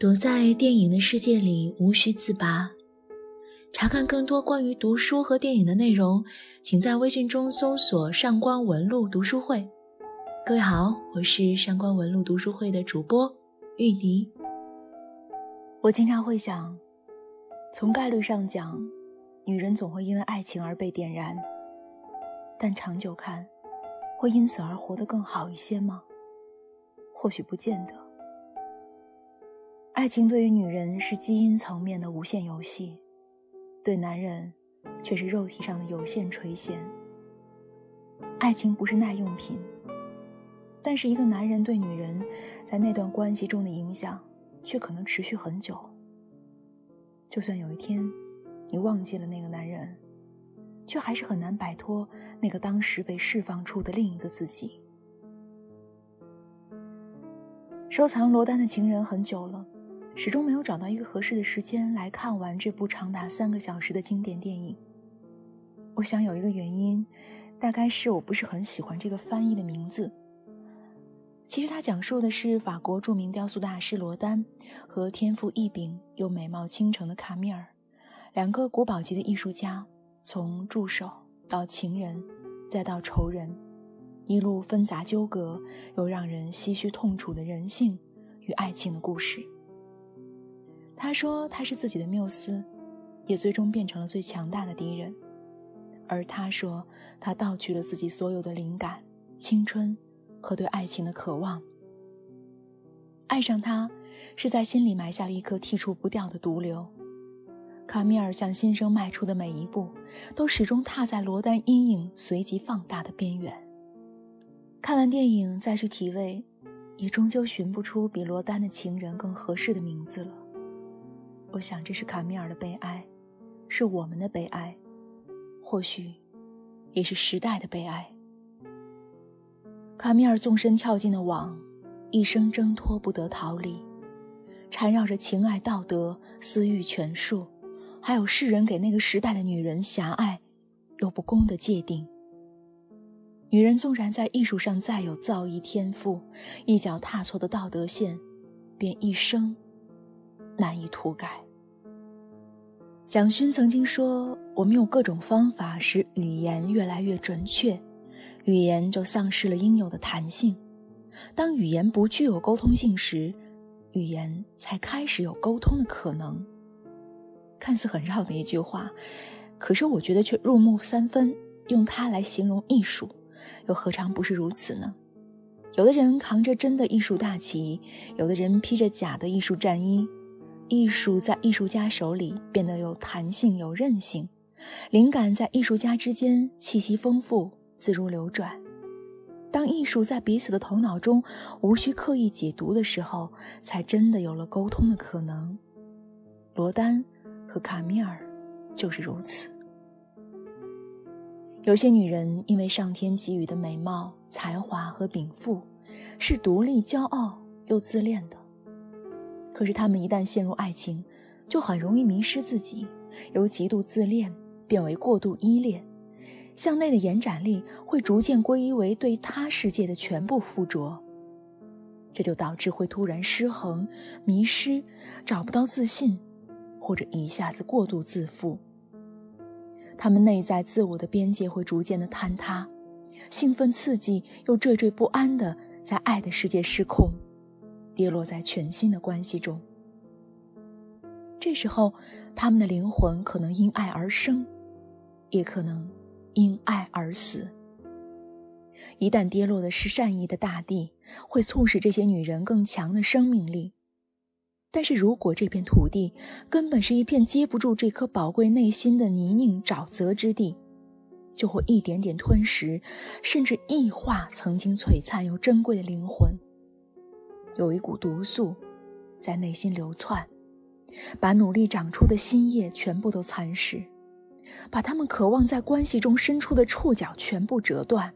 躲在电影的世界里，无需自拔。查看更多关于读书和电影的内容，请在微信中搜索“上官文露读书会”。各位好，我是上官文露读书会的主播玉笛。我经常会想，从概率上讲，女人总会因为爱情而被点燃，但长久看，会因此而活得更好一些吗？或许不见得。爱情对于女人是基因层面的无限游戏，对男人却是肉体上的有限垂涎。爱情不是耐用品，但是一个男人对女人在那段关系中的影响却可能持续很久。就算有一天你忘记了那个男人，却还是很难摆脱那个当时被释放出的另一个自己。收藏罗丹的情人很久了。始终没有找到一个合适的时间来看完这部长达三个小时的经典电影。我想有一个原因，大概是我不是很喜欢这个翻译的名字。其实它讲述的是法国著名雕塑大师罗丹和天赋异禀又美貌倾城的卡米尔，两个国宝级的艺术家，从助手到情人，再到仇人，一路纷杂纠葛又让人唏嘘痛楚的人性与爱情的故事。他说他是自己的缪斯，也最终变成了最强大的敌人。而他说他盗取了自己所有的灵感、青春和对爱情的渴望。爱上他，是在心里埋下了一颗剔除不掉的毒瘤。卡米尔向新生迈出的每一步，都始终踏在罗丹阴影随即放大的边缘。看完电影再去体味，也终究寻不出比罗丹的情人更合适的名字了。我想，这是卡米尔的悲哀，是我们的悲哀，或许，也是时代的悲哀。卡米尔纵身跳进了网，一生挣脱不得逃离，缠绕着情爱、道德、私欲、权术，还有世人给那个时代的女人狭隘又不公的界定。女人纵然在艺术上再有造诣天赋，一脚踏错的道德线，便一生。难以涂改。蒋勋曾经说：“我们用各种方法使语言越来越准确，语言就丧失了应有的弹性。当语言不具有沟通性时，语言才开始有沟通的可能。”看似很绕的一句话，可是我觉得却入木三分。用它来形容艺术，又何尝不是如此呢？有的人扛着真的艺术大旗，有的人披着假的艺术战衣。艺术在艺术家手里变得有弹性、有韧性，灵感在艺术家之间气息丰富、自如流转。当艺术在彼此的头脑中无需刻意解读的时候，才真的有了沟通的可能。罗丹和卡米尔就是如此。有些女人因为上天给予的美貌、才华和禀赋，是独立、骄傲又自恋的。可是，他们一旦陷入爱情，就很容易迷失自己，由极度自恋变为过度依恋，向内的延展力会逐渐归依为对他世界的全部附着，这就导致会突然失衡、迷失，找不到自信，或者一下子过度自负。他们内在自我的边界会逐渐的坍塌，兴奋刺激又惴惴不安的在爱的世界失控。跌落在全新的关系中，这时候，他们的灵魂可能因爱而生，也可能因爱而死。一旦跌落的是善意的大地，会促使这些女人更强的生命力；但是如果这片土地根本是一片接不住这颗宝贵内心的泥泞沼泽之地，就会一点点吞噬，甚至异化曾经璀璨又珍贵的灵魂。有一股毒素在内心流窜，把努力长出的新叶全部都蚕食，把他们渴望在关系中伸出的触角全部折断。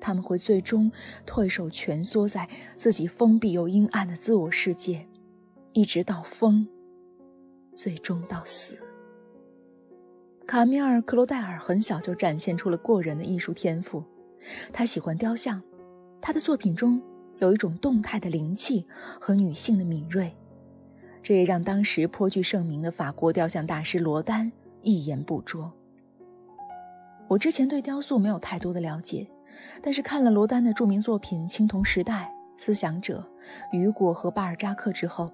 他们会最终退守蜷缩在自己封闭又阴暗的自我世界，一直到疯，最终到死。卡米尔·克罗戴尔很小就展现出了过人的艺术天赋，他喜欢雕像，他的作品中。有一种动态的灵气和女性的敏锐，这也让当时颇具盛名的法国雕像大师罗丹一言不拙。我之前对雕塑没有太多的了解，但是看了罗丹的著名作品《青铜时代》《思想者》《雨果》和巴尔扎克之后，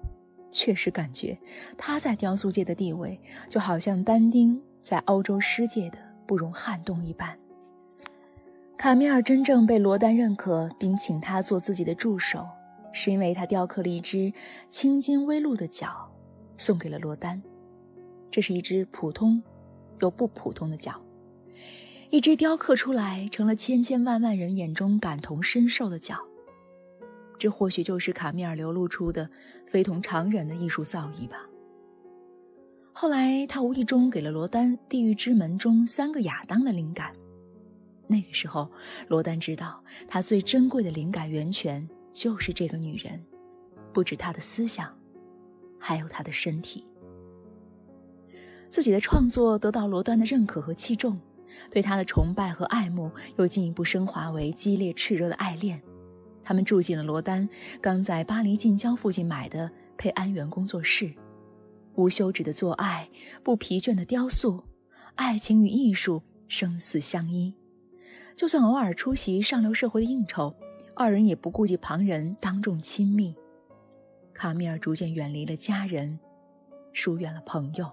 确实感觉他在雕塑界的地位就好像但丁在欧洲诗界的不容撼动一般。卡米尔真正被罗丹认可并请他做自己的助手，是因为他雕刻了一只青筋微露的脚，送给了罗丹。这是一只普通又不普通的脚。一只雕刻出来成了千千万万人眼中感同身受的脚，这或许就是卡米尔流露出的非同常人的艺术造诣吧。后来，他无意中给了罗丹《地狱之门》中三个亚当的灵感。那个时候，罗丹知道他最珍贵的灵感源泉就是这个女人，不止她的思想，还有她的身体。自己的创作得到罗丹的认可和器重。对他的崇拜和爱慕又进一步升华为激烈炽热的爱恋。他们住进了罗丹刚在巴黎近郊附近买的佩安园工作室，无休止的做爱，不疲倦的雕塑，爱情与艺术生死相依。就算偶尔出席上流社会的应酬，二人也不顾及旁人，当众亲密。卡米尔逐渐远离了家人，疏远了朋友。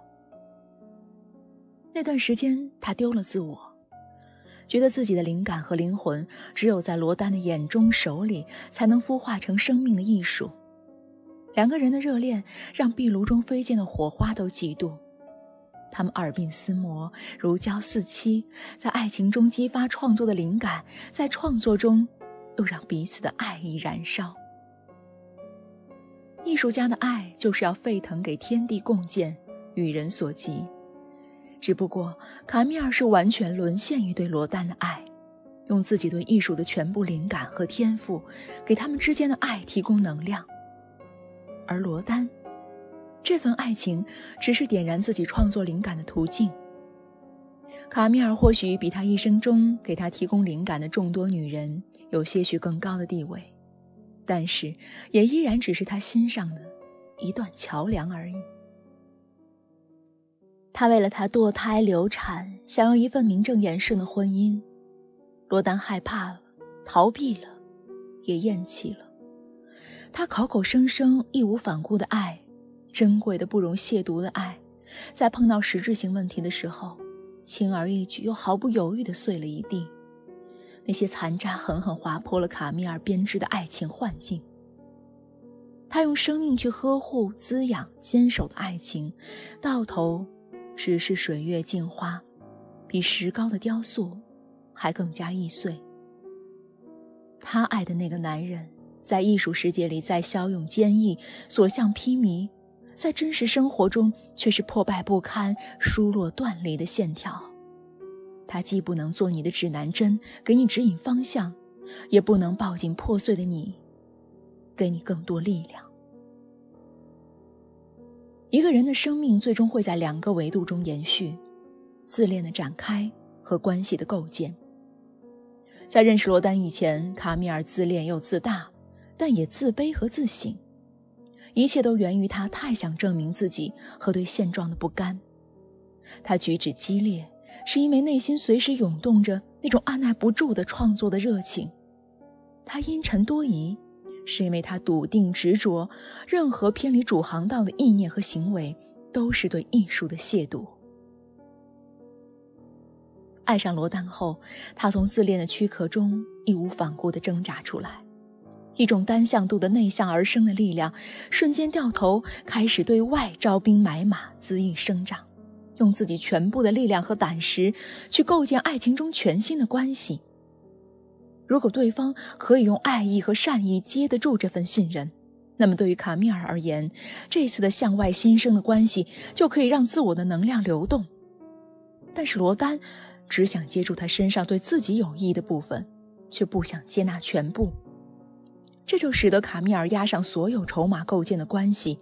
那段时间，他丢了自我，觉得自己的灵感和灵魂只有在罗丹的眼中、手里，才能孵化成生命的艺术。两个人的热恋让壁炉中飞溅的火花都嫉妒，他们耳鬓厮磨，如胶似漆，在爱情中激发创作的灵感，在创作中又让彼此的爱意燃烧。艺术家的爱就是要沸腾，给天地共建，与人所及。只不过，卡米尔是完全沦陷于对罗丹的爱，用自己对艺术的全部灵感和天赋，给他们之间的爱提供能量。而罗丹，这份爱情只是点燃自己创作灵感的途径。卡米尔或许比他一生中给他提供灵感的众多女人有些许更高的地位，但是也依然只是他心上的一段桥梁而已。他为了她堕胎流产，想要一份名正言顺的婚姻。罗丹害怕了，逃避了，也厌弃了。他口口声声义无反顾的爱，珍贵的不容亵渎的爱，在碰到实质性问题的时候，轻而易举又毫不犹豫地碎了一地。那些残渣狠狠划破了卡米尔编织的爱情幻境。他用生命去呵护、滋养、坚守的爱情，到头。只是水月镜花，比石膏的雕塑还更加易碎。他爱的那个男人，在艺术世界里再骁勇坚毅、所向披靡，在真实生活中却是破败不堪、疏落断裂的线条。它既不能做你的指南针，给你指引方向，也不能抱紧破碎的你，给你更多力量。一个人的生命最终会在两个维度中延续：自恋的展开和关系的构建。在认识罗丹以前，卡米尔自恋又自大，但也自卑和自省。一切都源于他太想证明自己和对现状的不甘。他举止激烈，是因为内心随时涌动着那种按耐不住的创作的热情。他阴沉多疑。是因为他笃定执着，任何偏离主航道的意念和行为，都是对艺术的亵渎。爱上罗丹后，他从自恋的躯壳中义无反顾地挣扎出来，一种单向度的内向而生的力量，瞬间掉头，开始对外招兵买马，恣意生长，用自己全部的力量和胆识，去构建爱情中全新的关系。如果对方可以用爱意和善意接得住这份信任，那么对于卡米尔而言，这次的向外新生的关系就可以让自我的能量流动。但是罗丹只想接住他身上对自己有益的部分，却不想接纳全部，这就使得卡米尔押上所有筹码构建的关系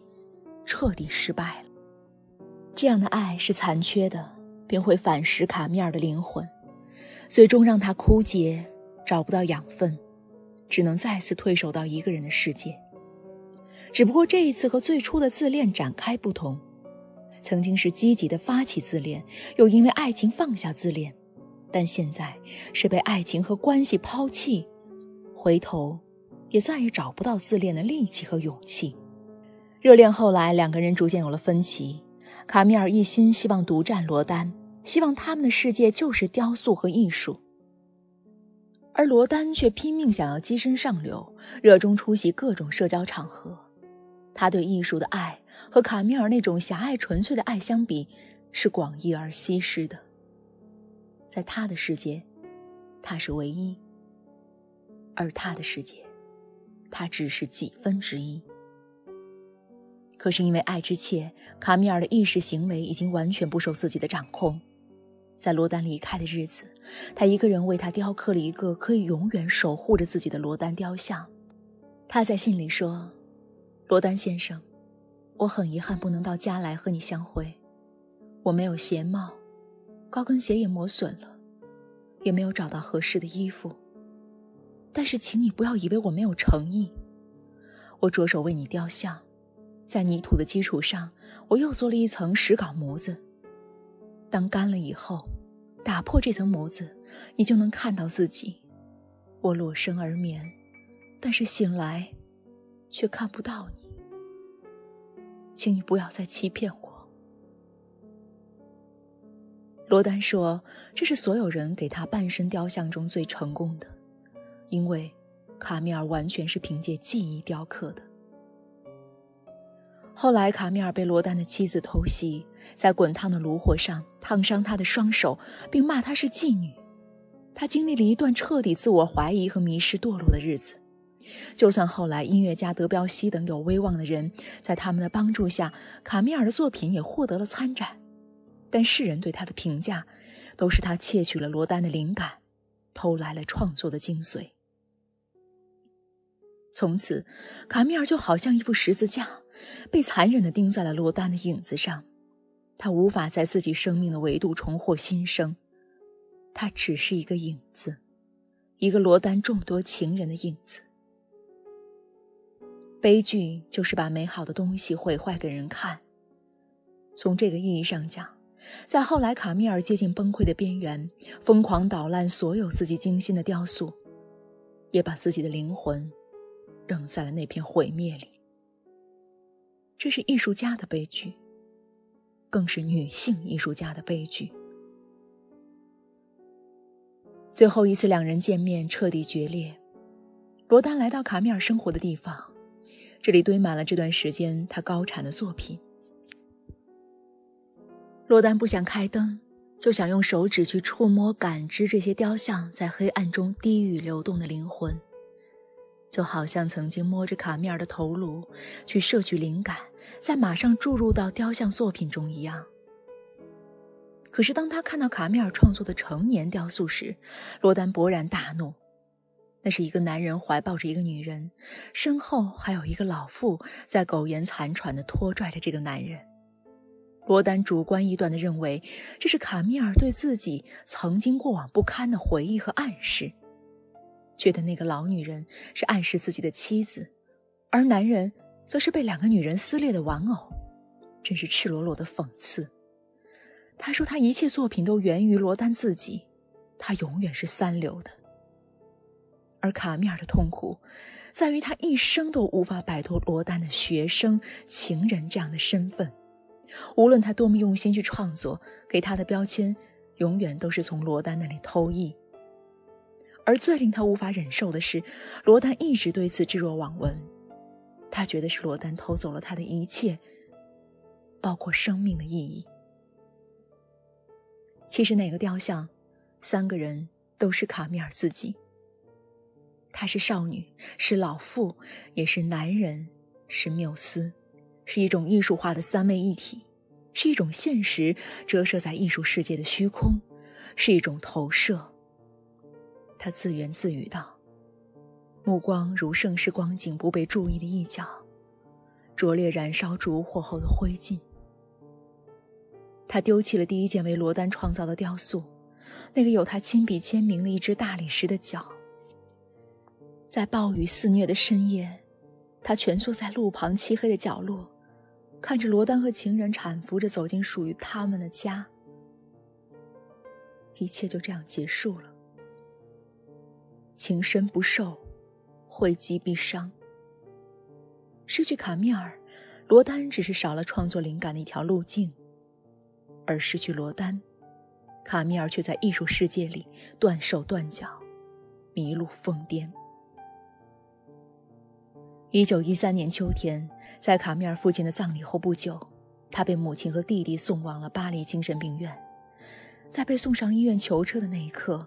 彻底失败了。这样的爱是残缺的，并会反噬卡米尔的灵魂，最终让他枯竭。找不到养分，只能再次退守到一个人的世界。只不过这一次和最初的自恋展开不同，曾经是积极的发起自恋，又因为爱情放下自恋，但现在是被爱情和关系抛弃，回头也再也找不到自恋的力气和勇气。热恋后来，两个人逐渐有了分歧。卡米尔一心希望独占罗丹，希望他们的世界就是雕塑和艺术，而罗丹却拼命想要跻身上流，热衷出席各种社交场合。他对艺术的爱和卡米尔那种狭隘纯粹的爱相比，是广义而稀释的。在他的世界，他是唯一；而他的世界，他只是几分之一。可是因为爱之切，卡米尔的意识行为已经完全不受自己的掌控。在罗丹离开的日子，他一个人为他雕刻了一个可以永远守护着自己的罗丹雕像。他在信里说。罗丹先生，我很遗憾不能到家来和你相会。我没有鞋帽，高跟鞋也磨损了，也没有找到合适的衣服。但是，请你不要以为我没有诚意。我着手为你雕像，在泥土的基础上，我又做了一层石膏模子。当干了以后，打破这层模子，你就能看到自己。我裸身而眠，但是醒来。却看不到你，请你不要再欺骗我。罗丹说：“这是所有人给他半身雕像中最成功的，因为卡米尔完全是凭借记忆雕刻的。”后来，卡米尔被罗丹的妻子偷袭，在滚烫的炉火上烫伤他的双手，并骂他是妓女。他经历了一段彻底自我怀疑和迷失堕落的日子。就算后来音乐家德彪西等有威望的人在他们的帮助下，卡米尔的作品也获得了参展，但世人对他的评价，都是他窃取了罗丹的灵感，偷来了创作的精髓。从此，卡米尔就好像一副十字架，被残忍地钉在了罗丹的影子上，他无法在自己生命的维度重获新生，他只是一个影子，一个罗丹众多情人的影子。悲剧就是把美好的东西毁坏给人看。从这个意义上讲，在后来卡米尔接近崩溃的边缘，疯狂捣烂所有自己精心的雕塑，也把自己的灵魂扔在了那片毁灭里。这是艺术家的悲剧，更是女性艺术家的悲剧。最后一次两人见面彻底决裂，罗丹来到卡米尔生活的地方。这里堆满了这段时间他高产的作品。罗丹不想开灯，就想用手指去触摸、感知这些雕像在黑暗中低语流动的灵魂，就好像曾经摸着卡米尔的头颅去摄取灵感，再马上注入到雕像作品中一样。可是当他看到卡米尔创作的成年雕塑时，罗丹勃然大怒。那是一个男人怀抱着一个女人，身后还有一个老妇在苟延残喘地拖拽着这个男人。罗丹主观臆断地认为，这是卡米尔对自己曾经过往不堪的回忆和暗示，觉得那个老女人是暗示自己的妻子，而男人则是被两个女人撕裂的玩偶，真是赤裸裸的讽刺。他说，他一切作品都源于罗丹自己，他永远是三流的。而卡米尔的痛苦，在于他一生都无法摆脱罗丹的学生、情人这样的身份。无论他多么用心去创作，给他的标签，永远都是从罗丹那里偷艺。而最令他无法忍受的是，罗丹一直对此置若罔闻。他觉得是罗丹偷走了他的一切，包括生命的意义。其实那个雕像，三个人都是卡米尔自己。她是少女，是老妇，也是男人，是缪斯，是一种艺术化的三位一体，是一种现实折射在艺术世界的虚空，是一种投射。他自言自语道：“目光如盛世光景不被注意的一角，灼烈燃烧烛火后的灰烬。”他丢弃了第一件为罗丹创造的雕塑，那个有他亲笔签名的一只大理石的脚。在暴雨肆虐的深夜，他蜷缩在路旁漆黑的角落，看着罗丹和情人搀扶着走进属于他们的家。一切就这样结束了。情深不寿，惠及必伤。失去卡米尔，罗丹只是少了创作灵感的一条路径；而失去罗丹，卡米尔却在艺术世界里断手断脚，迷路疯癫。一九一三年秋天，在卡米尔父亲的葬礼后不久，他被母亲和弟弟送往了巴黎精神病院。在被送上医院囚车的那一刻，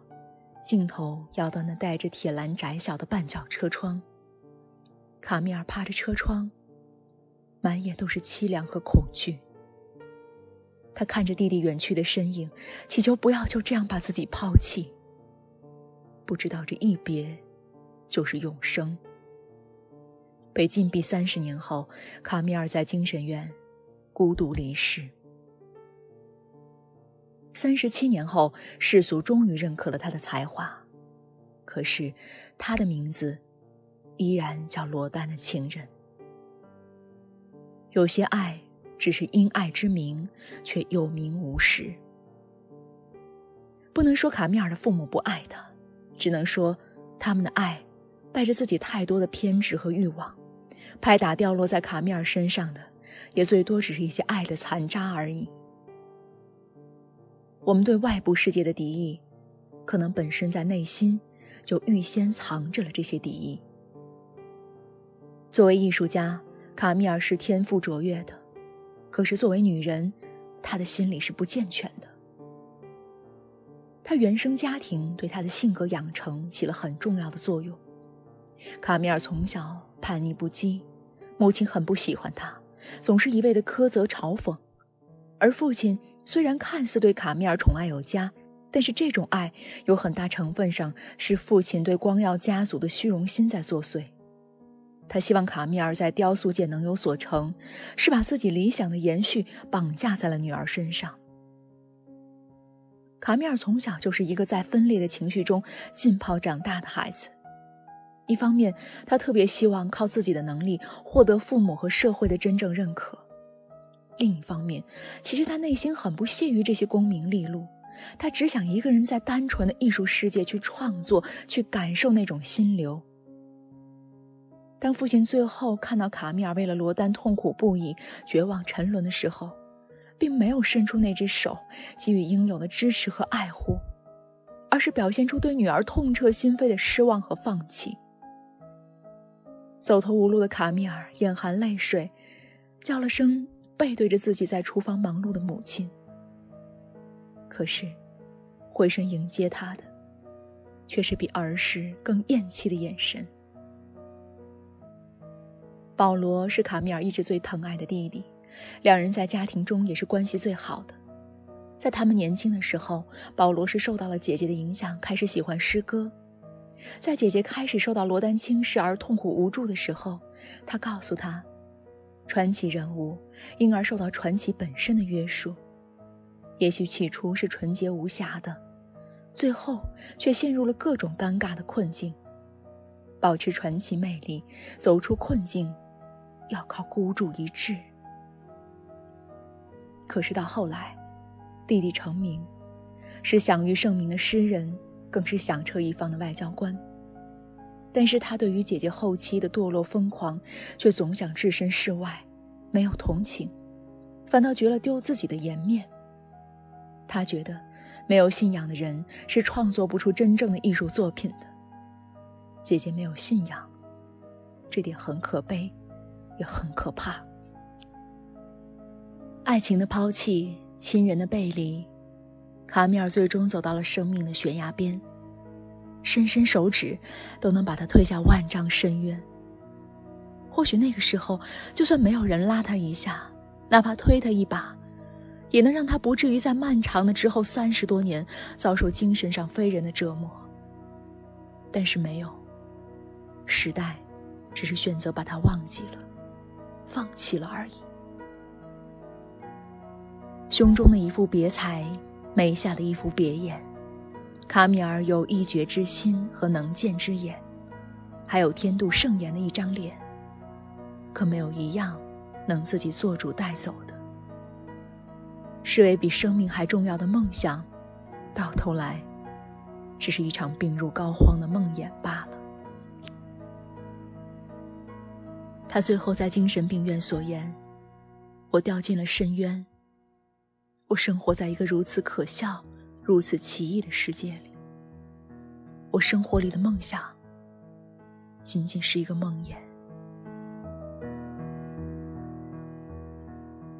镜头摇到那带着铁栏窄小的半角车窗。卡米尔趴着车窗，满眼都是凄凉和恐惧。他看着弟弟远去的身影，祈求不要就这样把自己抛弃。不知道这一别，就是永生。被禁闭三十年后，卡米尔在精神院孤独离世。三十七年后，世俗终于认可了他的才华，可是他的名字依然叫罗丹的情人。有些爱只是因爱之名，却有名无实。不能说卡米尔的父母不爱他，只能说他们的爱带着自己太多的偏执和欲望，拍打掉落在卡米尔身上的，也最多只是一些爱的残渣而已。我们对外部世界的敌意，可能本身在内心就预先藏着了这些敌意。作为艺术家，卡米尔是天赋卓越的，可是作为女人，她的心理是不健全的。她原生家庭对她的性格养成起了很重要的作用。卡米尔从小叛逆不羁，母亲很不喜欢她，总是一味的苛责嘲讽，而父亲。虽然看似对卡米尔宠爱有加，但是这种爱有很大成分上是父亲对光耀家族的虚荣心在作祟。他希望卡米尔在雕塑界能有所成，是把自己理想的延续绑架在了女儿身上。卡米尔从小就是一个在分裂的情绪中浸泡长大的孩子。一方面，他特别希望靠自己的能力获得父母和社会的真正认可。另一方面，其实他内心很不屑于这些功名利禄，他只想一个人在单纯的艺术世界去创作，去感受那种心流。当父亲最后看到卡米尔为了罗丹痛苦不已、绝望沉沦的时候，并没有伸出那只手给予应有的支持和爱护，而是表现出对女儿痛彻心扉的失望和放弃。走投无路的卡米尔眼含泪水，叫了声。背对着自己在厨房忙碌的母亲，可是，回身迎接他的，却是比儿时更厌弃的眼神。保罗是卡米尔一直最疼爱的弟弟，两人在家庭中也是关系最好的。在他们年轻的时候，保罗是受到了姐姐的影响，开始喜欢诗歌。在姐姐开始受到罗丹轻视而痛苦无助的时候，他告诉她。传奇人物，因而受到传奇本身的约束。也许起初是纯洁无瑕的，最后却陷入了各种尴尬的困境。保持传奇魅力，走出困境，要靠孤注一掷。可是到后来，弟弟成名，是享誉盛名的诗人，更是响彻一方的外交官。但是他对于姐姐后期的堕落疯狂，却总想置身事外，没有同情，反倒觉得丢自己的颜面。他觉得，没有信仰的人是创作不出真正的艺术作品的。姐姐没有信仰，这点很可悲，也很可怕。爱情的抛弃，亲人的背离，卡米尔最终走到了生命的悬崖边。伸伸手指，都能把他推下万丈深渊。或许那个时候，就算没有人拉他一下，哪怕推他一把，也能让他不至于在漫长的之后三十多年遭受精神上非人的折磨。但是没有，时代只是选择把他忘记了，放弃了而已。胸中的一副别才，眉下的一副别眼。卡米尔有一绝之心和能见之眼，还有天妒盛颜的一张脸，可没有一样能自己做主带走的。视为比生命还重要的梦想，到头来，只是一场病入膏肓的梦魇罢了。他最后在精神病院所言：“我掉进了深渊。我生活在一个如此可笑、如此奇异的世界里。我生活里的梦想，仅仅是一个梦魇。”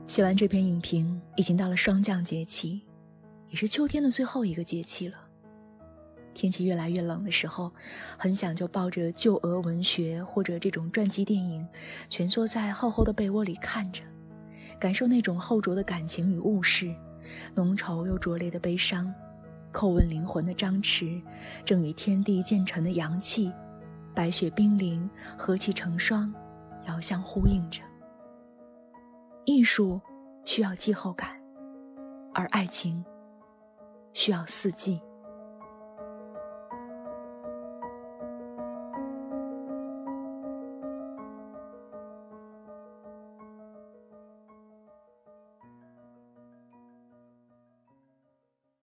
写完这篇影评，已经到了霜降节气，也是秋天的最后一个节气了。天气越来越冷的时候，很想就抱着旧俄文学或者这种传记电影，蜷缩在厚厚的被窝里看着，感受那种厚着的感情与物事，浓稠又拙劣的悲伤，叩问灵魂的张弛，正与天地渐沉的阳气，白雪冰凌，和气成霜，遥相呼应着。艺术需要季候感，而爱情需要四季。